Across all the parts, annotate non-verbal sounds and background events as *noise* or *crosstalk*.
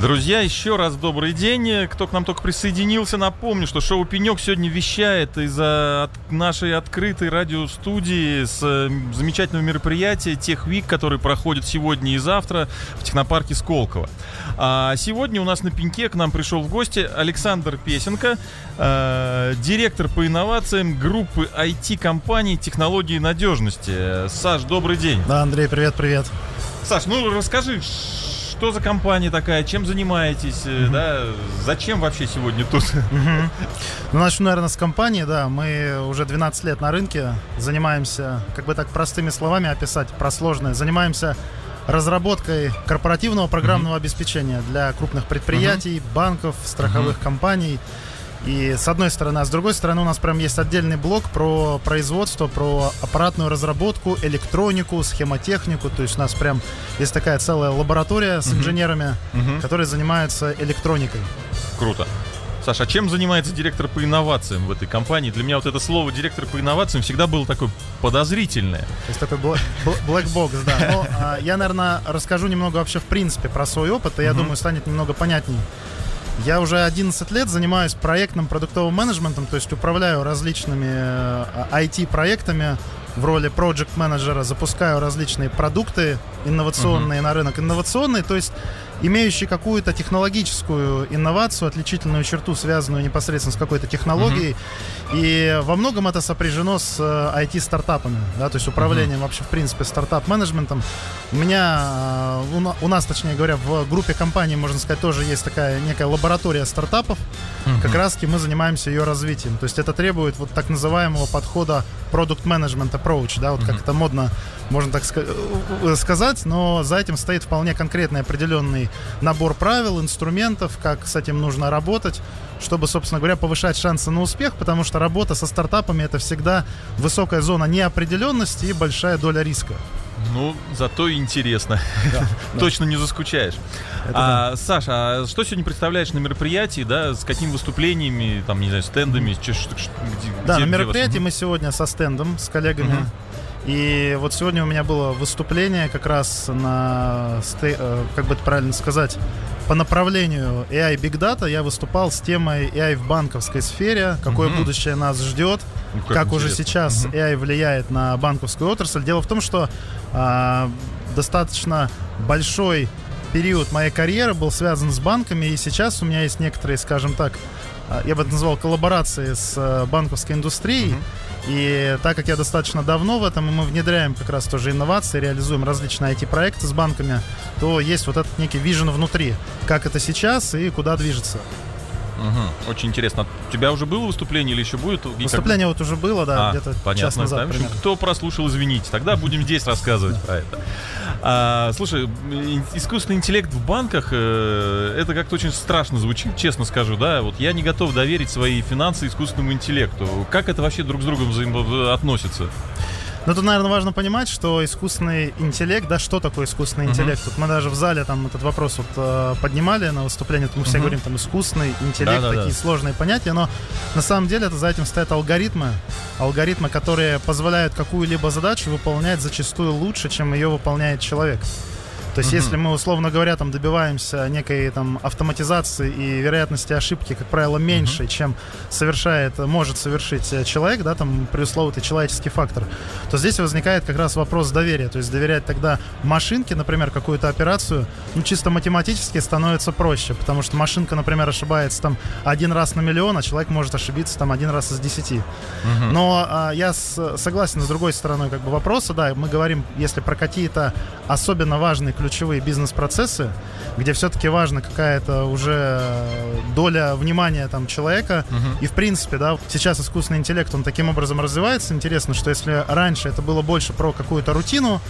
Друзья, еще раз добрый день. Кто к нам только присоединился, напомню, что шоу «Пенек» сегодня вещает из от нашей открытой радиостудии с э, замечательного мероприятия «Техвик», который проходит сегодня и завтра в технопарке Сколково. А сегодня у нас на «Пеньке» к нам пришел в гости Александр Песенко, э, директор по инновациям группы IT-компаний «Технологии надежности». Саш, добрый день. Да, Андрей, привет-привет. Саш, ну расскажи, что за компания такая, чем занимаетесь, mm-hmm. да, зачем вообще сегодня тут? Mm-hmm. *laughs* Ну, начну, наверное, с компании, да, мы уже 12 лет на рынке, занимаемся, как бы так простыми словами описать, про сложное, занимаемся разработкой корпоративного программного mm-hmm. обеспечения для крупных предприятий, банков, страховых компаний, и с одной стороны, а с другой стороны у нас прям есть отдельный блок про производство, про аппаратную разработку, электронику, схемотехнику. То есть у нас прям есть такая целая лаборатория с инженерами, uh-huh. которые занимаются электроникой. Круто. Саша, а чем занимается директор по инновациям в этой компании? Для меня вот это слово директор по инновациям всегда было такое подозрительное. То есть такой black box, да. Но а, я, наверное, расскажу немного вообще в принципе про свой опыт, и я думаю, станет немного понятней. Я уже 11 лет занимаюсь проектным продуктовым менеджментом, то есть управляю различными IT-проектами э, в роли проект менеджера запускаю различные продукты инновационные uh-huh. на рынок. Инновационные, то есть имеющие какую-то технологическую инновацию, отличительную черту, связанную непосредственно с какой-то технологией. Uh-huh. И во многом это сопряжено с IT-стартапами, э, да, то есть управлением uh-huh. вообще, в принципе, стартап-менеджментом. У меня, э, у нас, точнее говоря, в группе компаний, можно сказать, тоже есть такая некая лаборатория стартапов. Uh-huh. Как раз-таки мы занимаемся ее развитием. То есть это требует вот так называемого подхода product management approach, да, вот uh-huh. как это модно, можно так э, сказать, но за этим стоит вполне конкретный определенный набор правил, инструментов, как с этим нужно работать, чтобы, собственно говоря, повышать шансы на успех, потому что работа со стартапами это всегда высокая зона неопределенности и большая доля риска. Ну, зато интересно. *laughs* Да, Точно не заскучаешь. А, да. Саша, а что сегодня представляешь на мероприятии, да, с какими выступлениями, там, не знаю, стендами? Что, что, где, да, где, на мероприятии вас? мы сегодня со стендом, с коллегами. Угу. И вот сегодня у меня было выступление как раз на, э, как бы это правильно сказать, по направлению AI Big Data я выступал с темой AI в банковской сфере, какое угу. будущее нас ждет, ну, как, как уже сейчас угу. AI влияет на банковскую отрасль. Дело в том, что а, достаточно большой период моей карьеры был связан с банками, и сейчас у меня есть некоторые, скажем так, а, я бы это назвал коллаборации с э, банковской индустрией. Uh-huh. И так как я достаточно давно в этом, и мы внедряем как раз тоже инновации, реализуем различные IT-проекты с банками, то есть вот этот некий вижен внутри, как это сейчас и куда движется. Угу. Очень интересно. У тебя уже было выступление или еще будет? Выступление как... вот уже было, да, а, где-то понятно, час назад. Да, кто прослушал, извините. Тогда будем здесь рассказывать про это. А, слушай, искусственный интеллект в банках, э, это как-то очень страшно звучит, честно скажу, да. Вот я не готов доверить свои финансы искусственному интеллекту. Как это вообще друг с другом взаимоотносится? Но тут, наверное, важно понимать, что искусственный интеллект, да, что такое искусственный uh-huh. интеллект? Вот мы даже в зале там этот вопрос вот э, поднимали на выступлении, мы все uh-huh. говорим там искусственный интеллект, да, такие да. сложные понятия, но на самом деле это за этим стоят алгоритмы, алгоритмы, которые позволяют какую-либо задачу выполнять зачастую лучше, чем ее выполняет человек. То есть, uh-huh. если мы, условно говоря, там добиваемся некой там автоматизации и вероятности ошибки, как правило, меньше, uh-huh. чем совершает, может совершить э, человек, да, там пресловутый человеческий фактор, то здесь возникает как раз вопрос доверия. То есть доверять тогда машинке, например, какую-то операцию, ну, чисто математически становится проще, потому что машинка, например, ошибается там один раз на миллион, а человек может ошибиться там один раз из десяти. Uh-huh. Но а, я с, согласен с другой стороной как бы вопроса, да, мы говорим, если про какие-то особенно важные ключевые бизнес-процессы, где все-таки важна какая-то уже доля внимания там человека. Uh-huh. И в принципе, да, сейчас искусственный интеллект, он таким образом развивается. Интересно, что если раньше это было больше про какую-то рутину,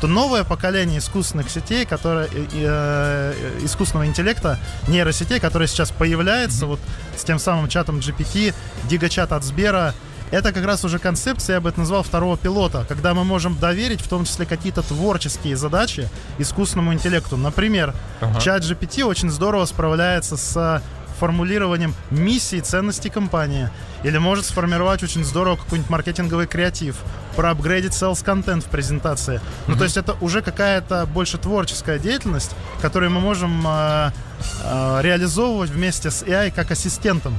то новое поколение искусственных сетей, которое, э, э, искусственного интеллекта, нейросетей, которое сейчас появляется mm-hmm. вот с тем самым чатом GPT, гигачат от Сбера, это как раз уже концепция, я бы это назвал, второго пилота, когда мы можем доверить в том числе какие-то творческие задачи искусственному интеллекту. Например, ага. чат GPT очень здорово справляется с формулированием миссии и ценностей компании. Или может сформировать очень здорово какой-нибудь маркетинговый креатив, проапгрейдить sales контент в презентации. Mm-hmm. Ну, то есть это уже какая-то больше творческая деятельность, которую мы можем э, э, реализовывать вместе с AI как ассистентом.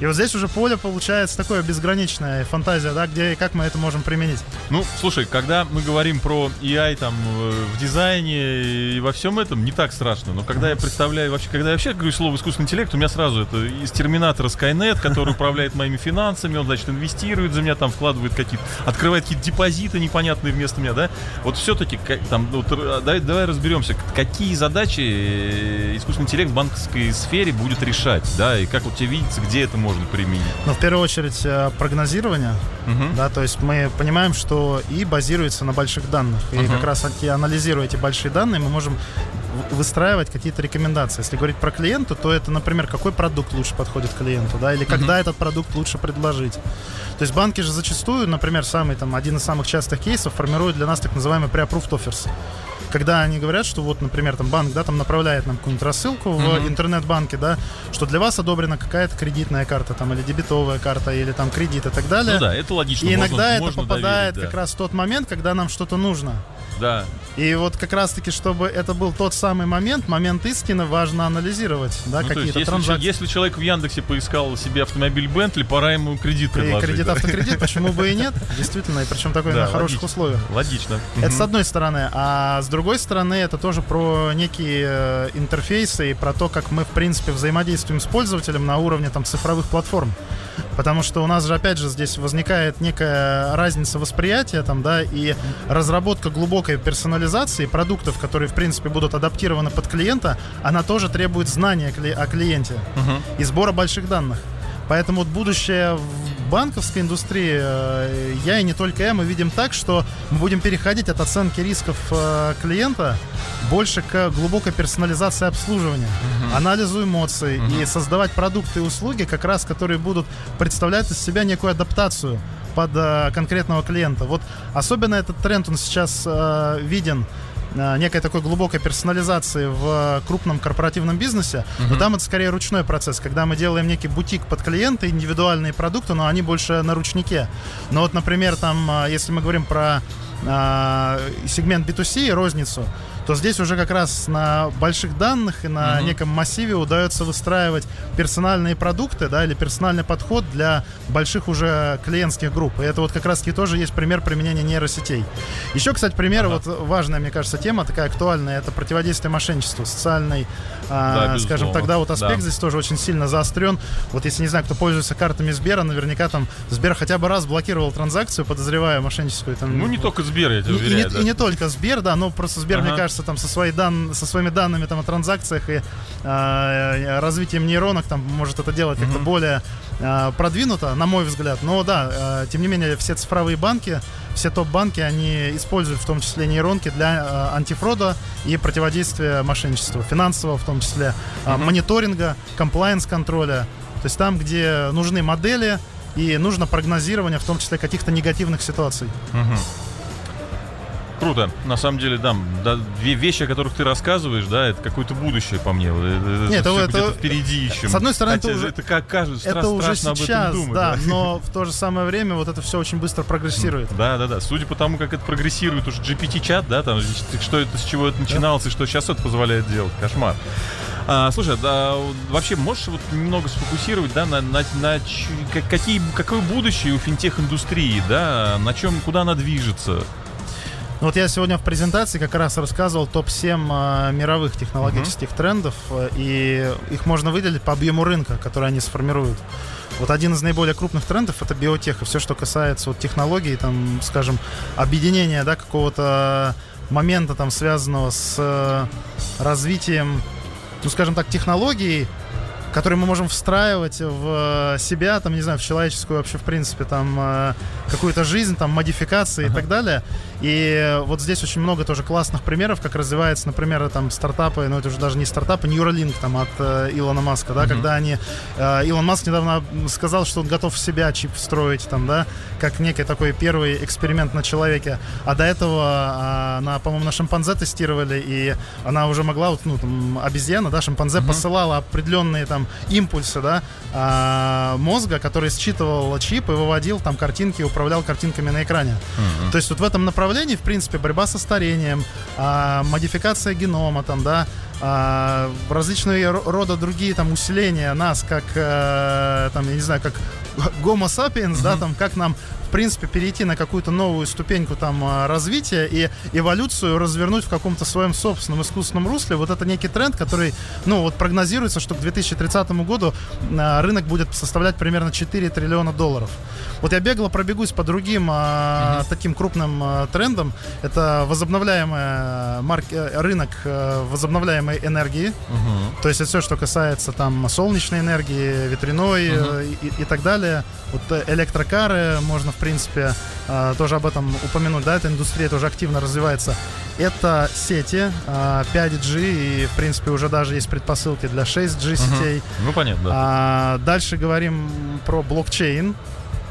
И вот здесь уже поле получается такое безграничная фантазия, да, где и как мы это можем применить. Ну, слушай, когда мы говорим про AI там э, в дизайне и во всем этом, не так страшно. Но когда я представляю вообще, когда я вообще говорю слово искусственный интеллект, у меня сразу это из терминатора Skynet, который управляет моими финансами, он, значит, инвестирует за меня, там вкладывает какие-то, открывает какие-то депозиты непонятные вместо меня, да? Вот все-таки, там, вот, давай, давай разберемся, какие задачи э, искусственный интеллект в банковской сфере будет решать, да, и как вот тебе видится, где это может можно применить? Ну, в первую очередь, э, прогнозирование. Угу. Да, то есть мы понимаем, что и базируется на больших данных. И угу. как раз анализируя эти большие данные, мы можем выстраивать какие-то рекомендации. Если говорить про клиента, то это, например, какой продукт лучше подходит клиенту, да, или когда uh-huh. этот продукт лучше предложить. То есть банки же зачастую, например, самый там один из самых частых кейсов формируют для нас так называемый pre-approved offers когда они говорят, что вот, например, там банк, да, там направляет нам какую-нибудь рассылку mm-hmm. в интернет-банке, да, что для вас одобрена какая-то кредитная карта там или дебетовая карта или там кредит и так далее. Ну да, это логично. И иногда можно, это можно попадает доверить, да. как раз в тот момент, когда нам что-то нужно. Да. И вот как раз-таки, чтобы это был тот самый момент, момент истины, важно анализировать, да, ну, какие-то есть, транзакции. Если, если человек в Яндексе поискал себе автомобиль Бентли, пора ему кредит предложить. И кредит да? автокредит, почему бы и *laughs* нет, действительно, и причем такой на хороших условиях. Логично. Это с одной стороны. А с другой стороны, это тоже про некие э, интерфейсы и про то, как мы, в принципе, взаимодействуем с пользователем на уровне там цифровых платформ. Потому что у нас же, опять же, здесь возникает некая разница восприятия там, да, и разработка глубокой персонализации продуктов, которые, в принципе, будут адаптированы под клиента, она тоже требует знания о клиенте uh-huh. и сбора больших данных. Поэтому вот будущее в банковской индустрии, э, я и не только я, мы видим так, что мы будем переходить от оценки рисков э, клиента больше к глубокой персонализации обслуживания, uh-huh. анализу эмоций uh-huh. и создавать продукты и услуги, как раз которые будут представлять из себя некую адаптацию под э, конкретного клиента. Вот особенно этот тренд он сейчас виден некой такой глубокой персонализации в крупном корпоративном бизнесе, uh-huh. но там это скорее ручной процесс, когда мы делаем некий бутик под клиента, индивидуальные продукты, но они больше на ручнике. Но вот, например, там, э, если мы говорим про э, сегмент B2C, розницу, то здесь уже как раз на больших данных и на угу. неком массиве удается выстраивать персональные продукты, да, или персональный подход для больших уже клиентских групп. И это вот как раз-таки тоже есть пример применения нейросетей. Еще, кстати, пример, ага. вот важная, мне кажется, тема, такая актуальная, это противодействие мошенничеству, социальный, а, да, скажем, тогда вот аспект да. здесь тоже очень сильно заострен. Вот если, не знаю, кто пользуется картами Сбера, наверняка там Сбер хотя бы раз блокировал транзакцию, подозревая мошенническую. Там, ну, не только Сбер, я тебе уверяю. И, и, да. и не только Сбер, да, но просто Сбер, ага. мне кажется, кажется, там со, своей дан... со своими данными там, о транзакциях и э, развитием нейронок там может это делать mm-hmm. как-то более э, продвинуто, на мой взгляд. Но да, э, тем не менее, все цифровые банки, все топ-банки, они используют в том числе нейронки для э, антифрода и противодействия мошенничеству, финансового в том числе, э, mm-hmm. мониторинга, комплайенс-контроля. То есть там, где нужны модели и нужно прогнозирование, в том числе каких-то негативных ситуаций. Mm-hmm. Круто. На самом деле, да, да, две вещи, о которых ты рассказываешь, да, это какое-то будущее по мне. Это, Нет, это, это, впереди еще. С одной стороны, Хотя это уже, это как кажется, это уже сейчас, думать, да, да, но в то же самое время вот это все очень быстро прогрессирует. Да, да, да. Судя по тому, как это прогрессирует уже GPT-чат, да, там, что это, с чего это начиналось, да. и что сейчас это позволяет делать. Кошмар. А, слушай, да, вообще можешь вот немного сфокусировать, да, на, на, на какие, какое будущее у финтех-индустрии, да, на чем, куда она движется? Ну, вот я сегодня в презентации как раз рассказывал топ-7 а, мировых технологических uh-huh. трендов, э, и их можно выделить по объему рынка, который они сформируют. Вот один из наиболех крупных трендов это биотех, и все, что касается вот, технологий, там, скажем, объединения да, какого-то момента, там, связанного с э, развитием, ну, скажем так, технологий, которые мы можем встраивать в себя, там, не знаю, в человеческую вообще, в принципе, там, э, какую-то жизнь, там, модификации uh-huh. и так далее. И вот здесь очень много тоже классных примеров, как развивается, например, там, стартапы, ну, это уже даже не стартапы, Neuralink, там, от э, Илона Маска, да, uh-huh. когда они... Э, Илон Маск недавно сказал, что он готов в себя чип встроить, там, да, как некий такой первый эксперимент на человеке. А до этого, э, на, по-моему, на шимпанзе тестировали, и она уже могла, вот, ну, там, обезьяна, да, шимпанзе uh-huh. посылала определенные, там, там импульсы, да, а, мозга, который считывал чип и выводил там картинки, управлял картинками на экране. Mm-hmm. То есть вот в этом направлении, в принципе, борьба со старением, а, модификация генома, там, да, а, различные рода другие там усиления нас, как, а, там, я не знаю, как Homo sapiens, mm-hmm. да, там, как нам принципе, перейти на какую-то новую ступеньку там а, развития и эволюцию развернуть в каком-то своем собственном искусственном русле. Вот это некий тренд, который, ну, вот прогнозируется, что к 2030 году а, рынок будет составлять примерно 4 триллиона долларов. Вот я бегло пробегусь по другим mm-hmm. таким крупным трендам. Это возобновляемый марк... Э, рынок возобновляемой энергии. Mm-hmm. То есть это все, что касается там солнечной энергии, ветряной mm-hmm. и, и так далее. Вот электрокары можно в принципе, а, тоже об этом упомянуть, да, эта индустрия тоже активно развивается. Это сети 5G, а, и, в принципе, уже даже есть предпосылки для 6G сетей. Угу. Ну, понятно, да. А, дальше говорим про блокчейн.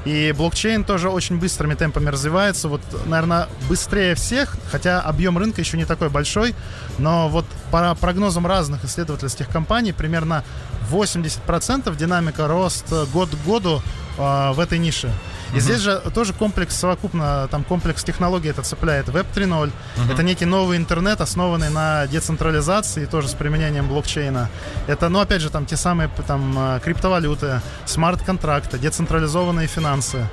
И блокчейн тоже очень быстрыми темпами развивается. Вот, наверное, быстрее всех, хотя объем рынка еще не такой большой, но вот по прогнозам разных исследовательских компаний примерно 80% динамика роста год к году э, в этой нише. И здесь же тоже комплекс совокупно, там комплекс технологий это цепляет. Web 3.0 uh-huh. это некий новый интернет, основанный на децентрализации, тоже с применением блокчейна. Это, ну, опять же, там те самые там э, криптовалюты, смарт-контракты, децентрализованные финансы.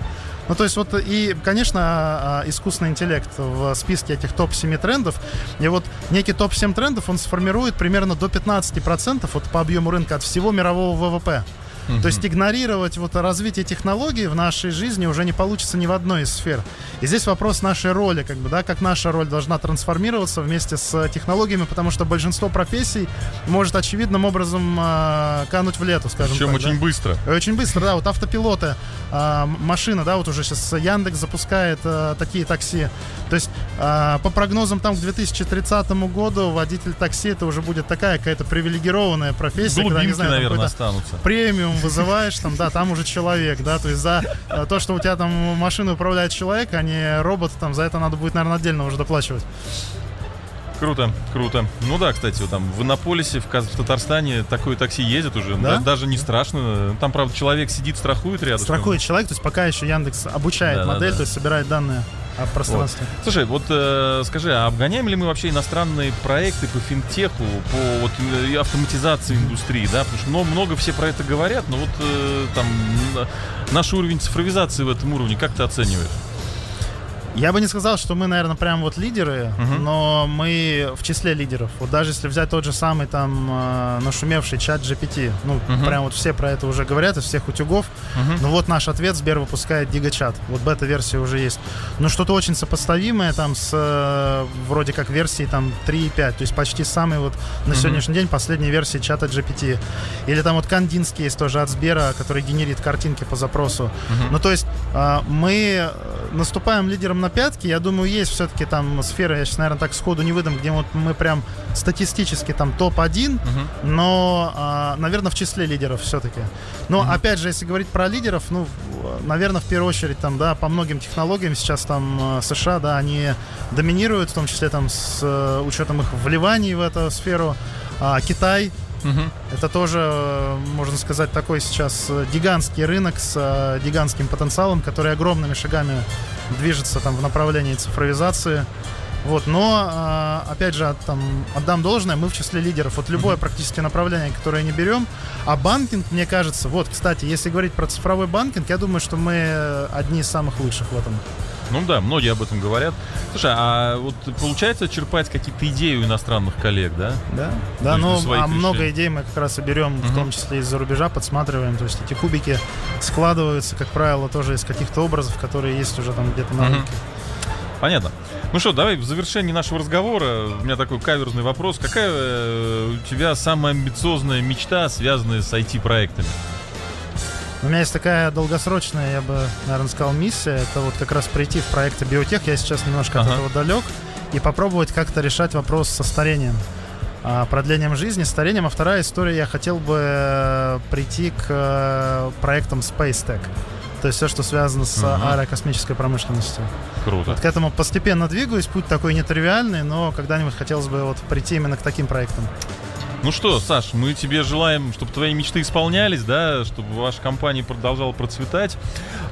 Ну, то есть вот и, конечно, а, искусственный интеллект в списке этих топ-7 трендов. И вот некий топ-7 трендов, он сформирует примерно до 15% вот по объему рынка от всего мирового ВВП. Mm-hmm. То есть игнорировать вот развитие технологий в нашей жизни уже не получится ни в одной из сфер. И здесь вопрос нашей роли, как бы, да, как наша роль должна трансформироваться вместе с технологиями, потому что большинство профессий может очевидным образом э, кануть в лету, скажем Причем так. очень да? быстро. Очень быстро, да, вот автопилоты, э, машина, да, вот уже сейчас Яндекс запускает э, такие такси. То есть э, по прогнозам там к 2030 году водитель такси это уже будет такая какая-то привилегированная профессия. Глубинки, когда, не знаю, наверное, останутся. Премиум вызываешь, там, да, там уже человек, да, то есть за э, то, что у тебя там машину управляет человек, а не робот, там, за это надо будет, наверное, отдельно уже доплачивать. Круто, круто. Ну да, кстати, вот там в Иннополисе, в, в Татарстане такое такси ездит уже. Да? даже не страшно. Там, правда, человек сидит, страхует рядом. Страхует человек, то есть пока еще Яндекс обучает да, модель, да, да. то есть собирает данные о пространстве. Вот. Слушай, вот э, скажи, а обгоняем ли мы вообще иностранные проекты по финтеху, по вот, э, автоматизации индустрии, да? Потому что много, много все про это говорят, но вот э, там наш уровень цифровизации в этом уровне, как ты оцениваешь? Я бы не сказал, что мы, наверное, прям вот лидеры, uh-huh. но мы в числе лидеров. Вот даже если взять тот же самый там э, нашумевший чат GPT, ну, uh-huh. прям вот все про это уже говорят из всех утюгов. Uh-huh. Ну вот наш ответ, Сбер выпускает гигачат. Вот бета-версия уже есть. Но что-то очень сопоставимое там с э, вроде как версией там 3.5, то есть почти самый вот на uh-huh. сегодняшний день последней версии чата GPT. Или там вот Кандинский есть тоже от Сбера, который генерит картинки по запросу. Uh-huh. Ну то есть э, мы наступаем лидером на пятки. Я думаю, есть все-таки там сферы, я сейчас, наверное, так сходу не выдам, где вот мы прям статистически там топ-1, угу. но, а, наверное, в числе лидеров все-таки. Но, угу. опять же, если говорить про лидеров, ну, наверное, в первую очередь, там, да, по многим технологиям сейчас там а, США, да, они доминируют, в том числе там с э, учетом их вливаний в эту сферу. А, Китай Угу. Это тоже, можно сказать, такой сейчас гигантский рынок с э, гигантским потенциалом, который огромными шагами движется там в направлении цифровизации. Вот, но, опять же, там, отдам должное, мы в числе лидеров. Вот любое mm-hmm. практически направление, которое не берем. А банкинг, мне кажется, вот, кстати, если говорить про цифровой банкинг, я думаю, что мы одни из самых лучших в этом. Ну да, многие об этом говорят. Слушай, а вот получается черпать какие-то идеи у иностранных коллег, да? Да, да, ну а много идей мы как раз и берем, uh-huh. в том числе из-за рубежа, подсматриваем. То есть эти кубики складываются, как правило, тоже из каких-то образов, которые есть уже там где-то на uh-huh. рынке. Понятно. Ну что, давай в завершении нашего разговора у меня такой каверзный вопрос. Какая э, у тебя самая амбициозная мечта, связанная с IT-проектами? У меня есть такая долгосрочная, я бы, наверное, сказал, миссия. Это вот как раз прийти в проекты биотех. Я сейчас немножко ага. от этого далек. И попробовать как-то решать вопрос со старением. А, продлением жизни, старением. А вторая история, я хотел бы э, прийти к э, проектам Space Tech. То есть все, что связано с uh аэрокосмической промышленностью. Круто. Вот к этому постепенно двигаюсь. Путь такой нетривиальный, но когда-нибудь хотелось бы вот прийти именно к таким проектам. Ну что, Саш, мы тебе желаем, чтобы твои мечты исполнялись, да, чтобы ваша компания продолжала процветать,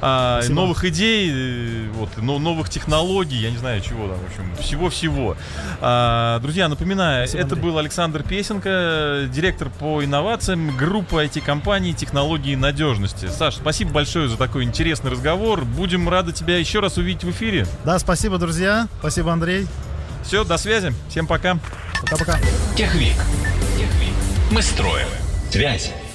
а, новых идей, э, вот, но, новых технологий, я не знаю чего там, в общем, всего-всего. А, друзья, напоминаю, Спасибо, это Андрей. был Александр Песенко, директор по инновациям группы IT-компаний технологии надежности. Саш, спасибо большое за такой интересный разговор. Будем рады тебя еще раз увидеть в эфире. Да, спасибо, друзья. Спасибо, Андрей. Все, до связи. Всем пока. Пока-пока. Техвик. Мы строим связи.